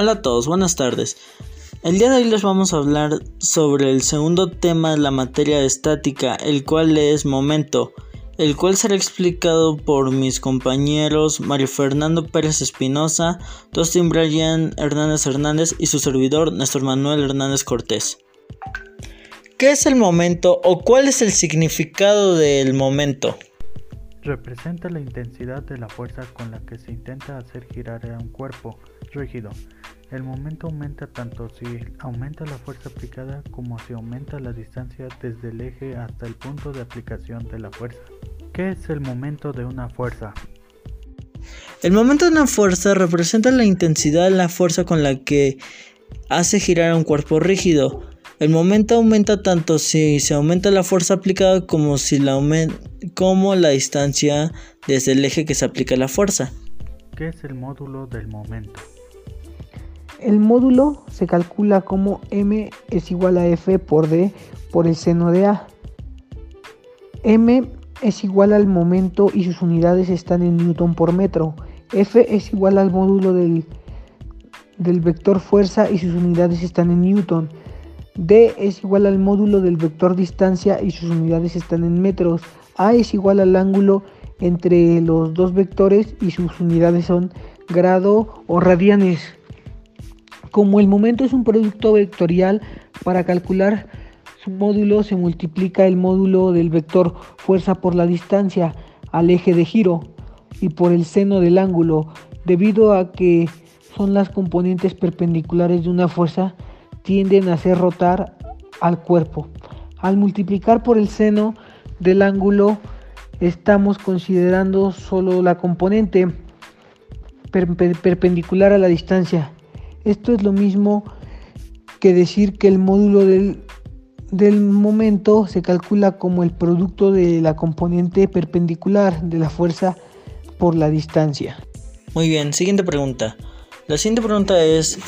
Hola a todos, buenas tardes. El día de hoy les vamos a hablar sobre el segundo tema de la materia estática, el cual es momento, el cual será explicado por mis compañeros Mario Fernando Pérez Espinosa, Dustin Brian Hernández Hernández y su servidor Néstor Manuel Hernández Cortés. ¿Qué es el momento o cuál es el significado del momento? Representa la intensidad de la fuerza con la que se intenta hacer girar a un cuerpo rígido. El momento aumenta tanto si aumenta la fuerza aplicada como si aumenta la distancia desde el eje hasta el punto de aplicación de la fuerza. ¿Qué es el momento de una fuerza? El momento de una fuerza representa la intensidad de la fuerza con la que hace girar a un cuerpo rígido. El momento aumenta tanto si se aumenta la fuerza aplicada como, si la, como la distancia desde el eje que se aplica la fuerza. ¿Qué es el módulo del momento? El módulo se calcula como m es igual a f por d por el seno de a. m es igual al momento y sus unidades están en newton por metro. f es igual al módulo del, del vector fuerza y sus unidades están en newton d es igual al módulo del vector distancia y sus unidades están en metros. a es igual al ángulo entre los dos vectores y sus unidades son grado o radianes. Como el momento es un producto vectorial, para calcular su módulo se multiplica el módulo del vector fuerza por la distancia al eje de giro y por el seno del ángulo. Debido a que son las componentes perpendiculares de una fuerza, tienden a hacer rotar al cuerpo. Al multiplicar por el seno del ángulo, estamos considerando solo la componente perpendicular a la distancia. Esto es lo mismo que decir que el módulo del, del momento se calcula como el producto de la componente perpendicular de la fuerza por la distancia. Muy bien, siguiente pregunta. La siguiente pregunta es,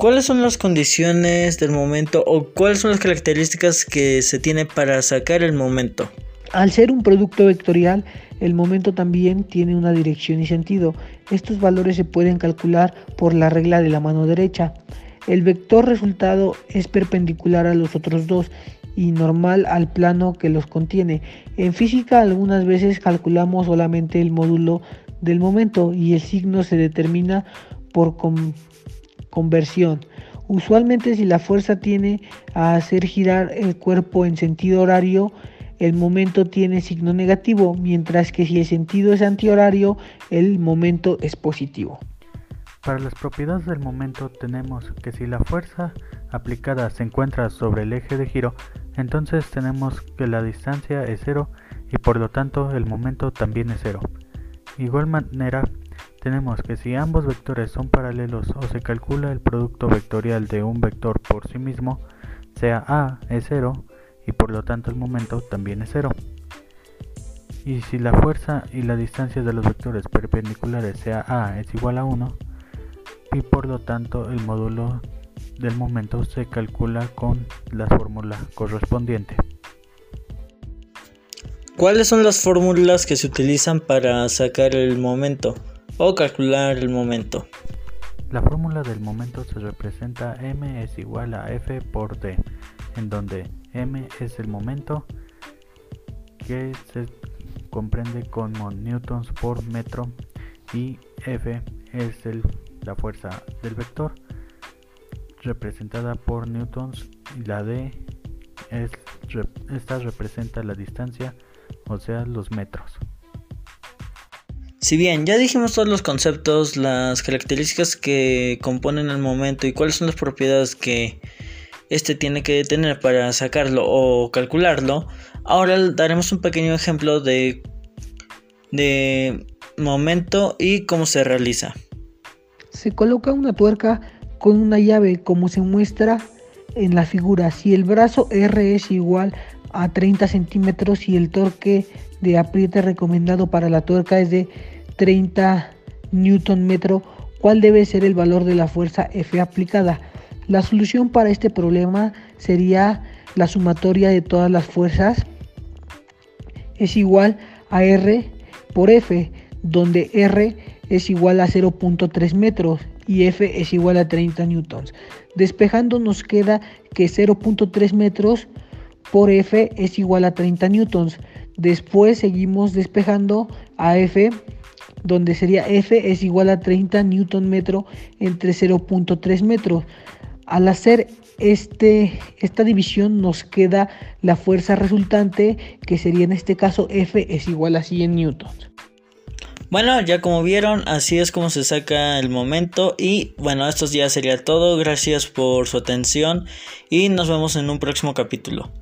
¿Cuáles son las condiciones del momento o cuáles son las características que se tiene para sacar el momento? Al ser un producto vectorial, el momento también tiene una dirección y sentido. Estos valores se pueden calcular por la regla de la mano derecha. El vector resultado es perpendicular a los otros dos y normal al plano que los contiene. En física algunas veces calculamos solamente el módulo del momento y el signo se determina por conversión. Usualmente si la fuerza tiene a hacer girar el cuerpo en sentido horario, el momento tiene signo negativo, mientras que si el sentido es antihorario, el momento es positivo. Para las propiedades del momento tenemos que si la fuerza aplicada se encuentra sobre el eje de giro, entonces tenemos que la distancia es cero y por lo tanto el momento también es cero. igual manera, tenemos que si ambos vectores son paralelos o se calcula el producto vectorial de un vector por sí mismo, sea a es 0 y por lo tanto el momento también es 0. Y si la fuerza y la distancia de los vectores perpendiculares sea a es igual a 1 y por lo tanto el módulo del momento se calcula con la fórmula correspondiente. ¿Cuáles son las fórmulas que se utilizan para sacar el momento? o calcular el momento. La fórmula del momento se representa m es igual a f por d, en donde m es el momento que se comprende como newtons por metro y f es la fuerza del vector representada por newtons y la d es, esta representa la distancia o sea los metros. Si bien ya dijimos todos los conceptos, las características que componen el momento y cuáles son las propiedades que este tiene que tener para sacarlo o calcularlo, ahora daremos un pequeño ejemplo de, de momento y cómo se realiza. Se coloca una tuerca con una llave como se muestra en la figura. Si el brazo R es igual a 30 centímetros y el torque de apriete recomendado para la tuerca es de 30 newton metro, ¿cuál debe ser el valor de la fuerza F aplicada? La solución para este problema sería la sumatoria de todas las fuerzas es igual a R por F, donde R es igual a 0.3 metros y F es igual a 30 newtons. Despejando nos queda que 0.3 metros por F es igual a 30 newtons. Después seguimos despejando a F donde sería F es igual a 30 newton metro entre 0.3 metros. Al hacer este, esta división nos queda la fuerza resultante que sería en este caso F es igual a 100 newtons. Bueno, ya como vieron, así es como se saca el momento y bueno, esto ya sería todo. Gracias por su atención y nos vemos en un próximo capítulo.